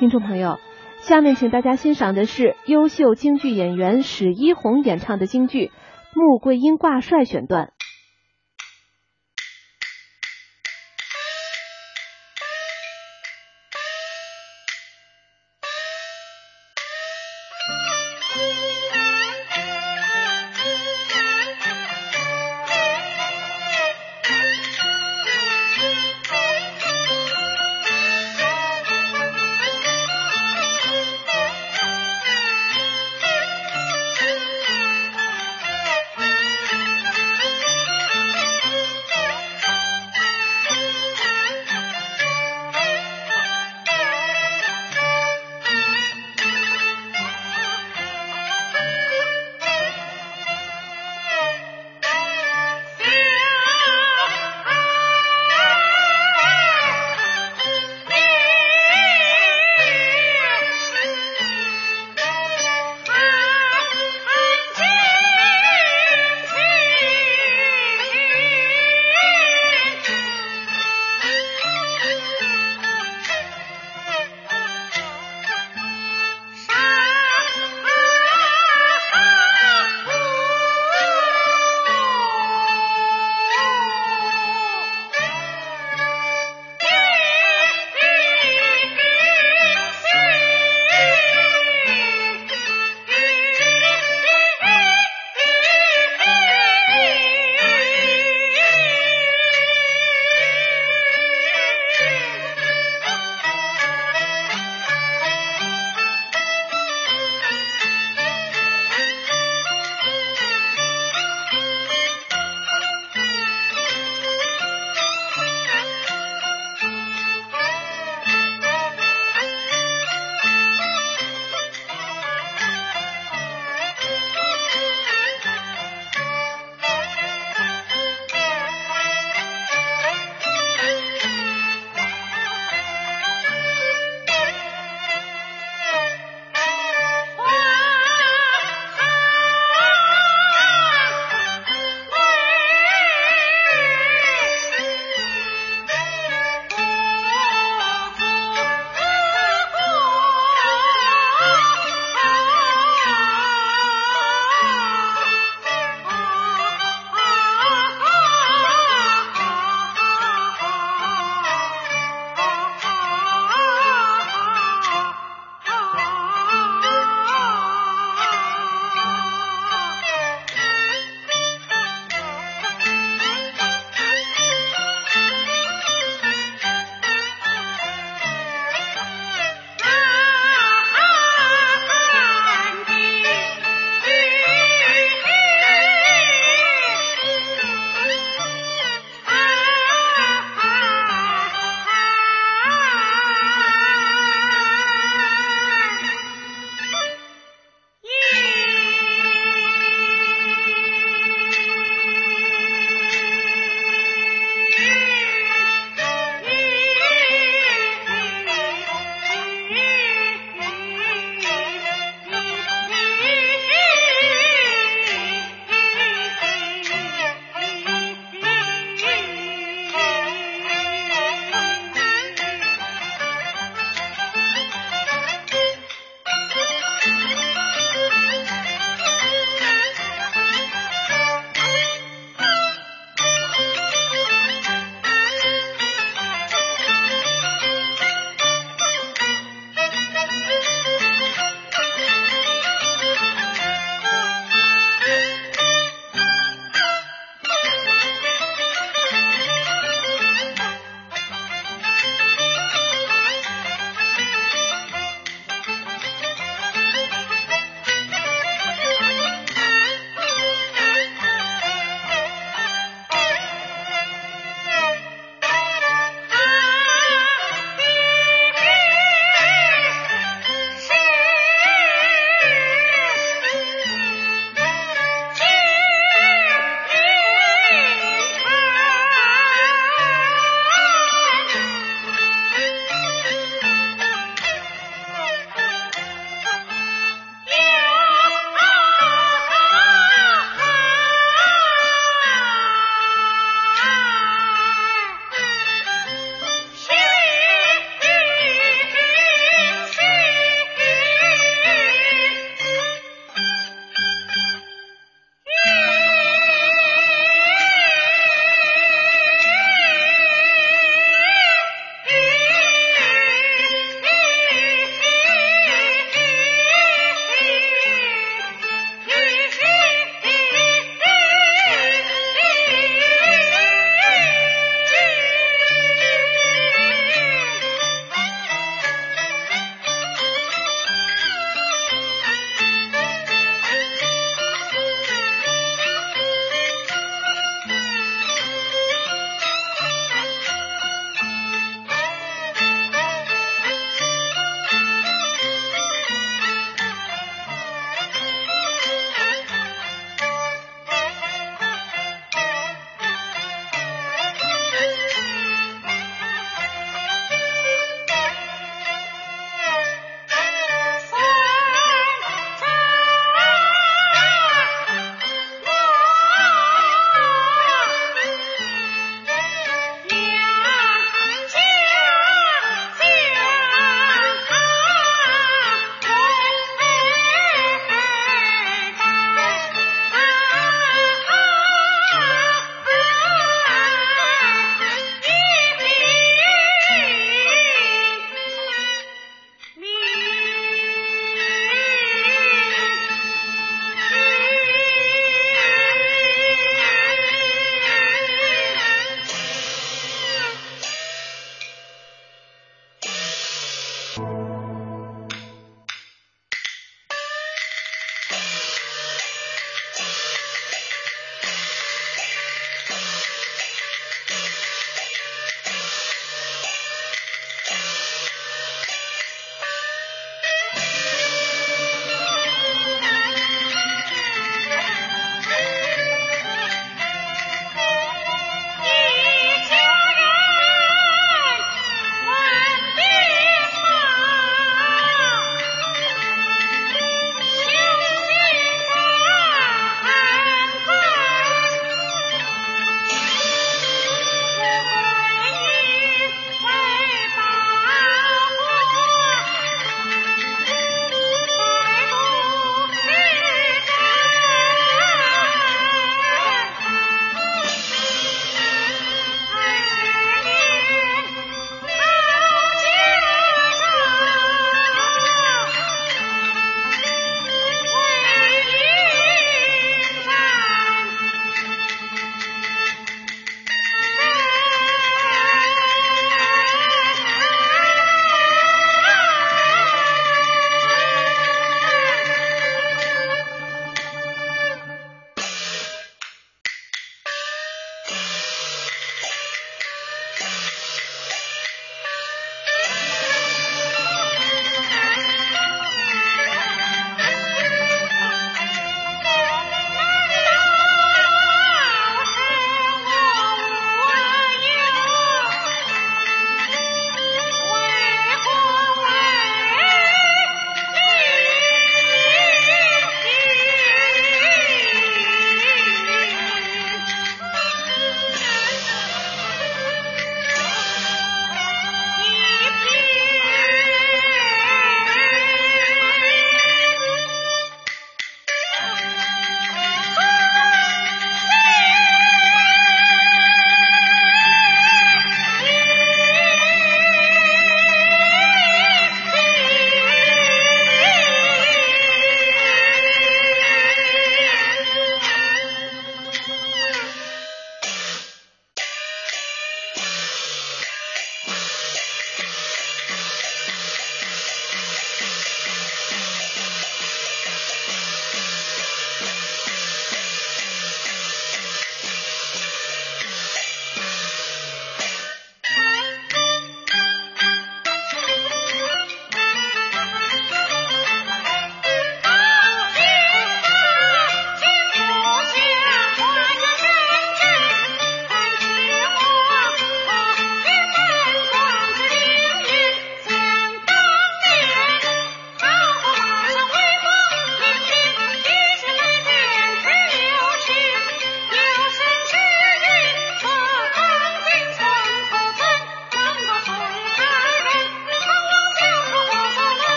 听众朋友，下面请大家欣赏的是优秀京剧演员史一红演唱的京剧《穆桂英挂帅》选段。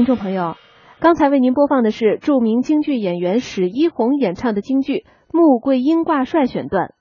听众朋友，刚才为您播放的是著名京剧演员史一红演唱的京剧《穆桂英挂帅》选段。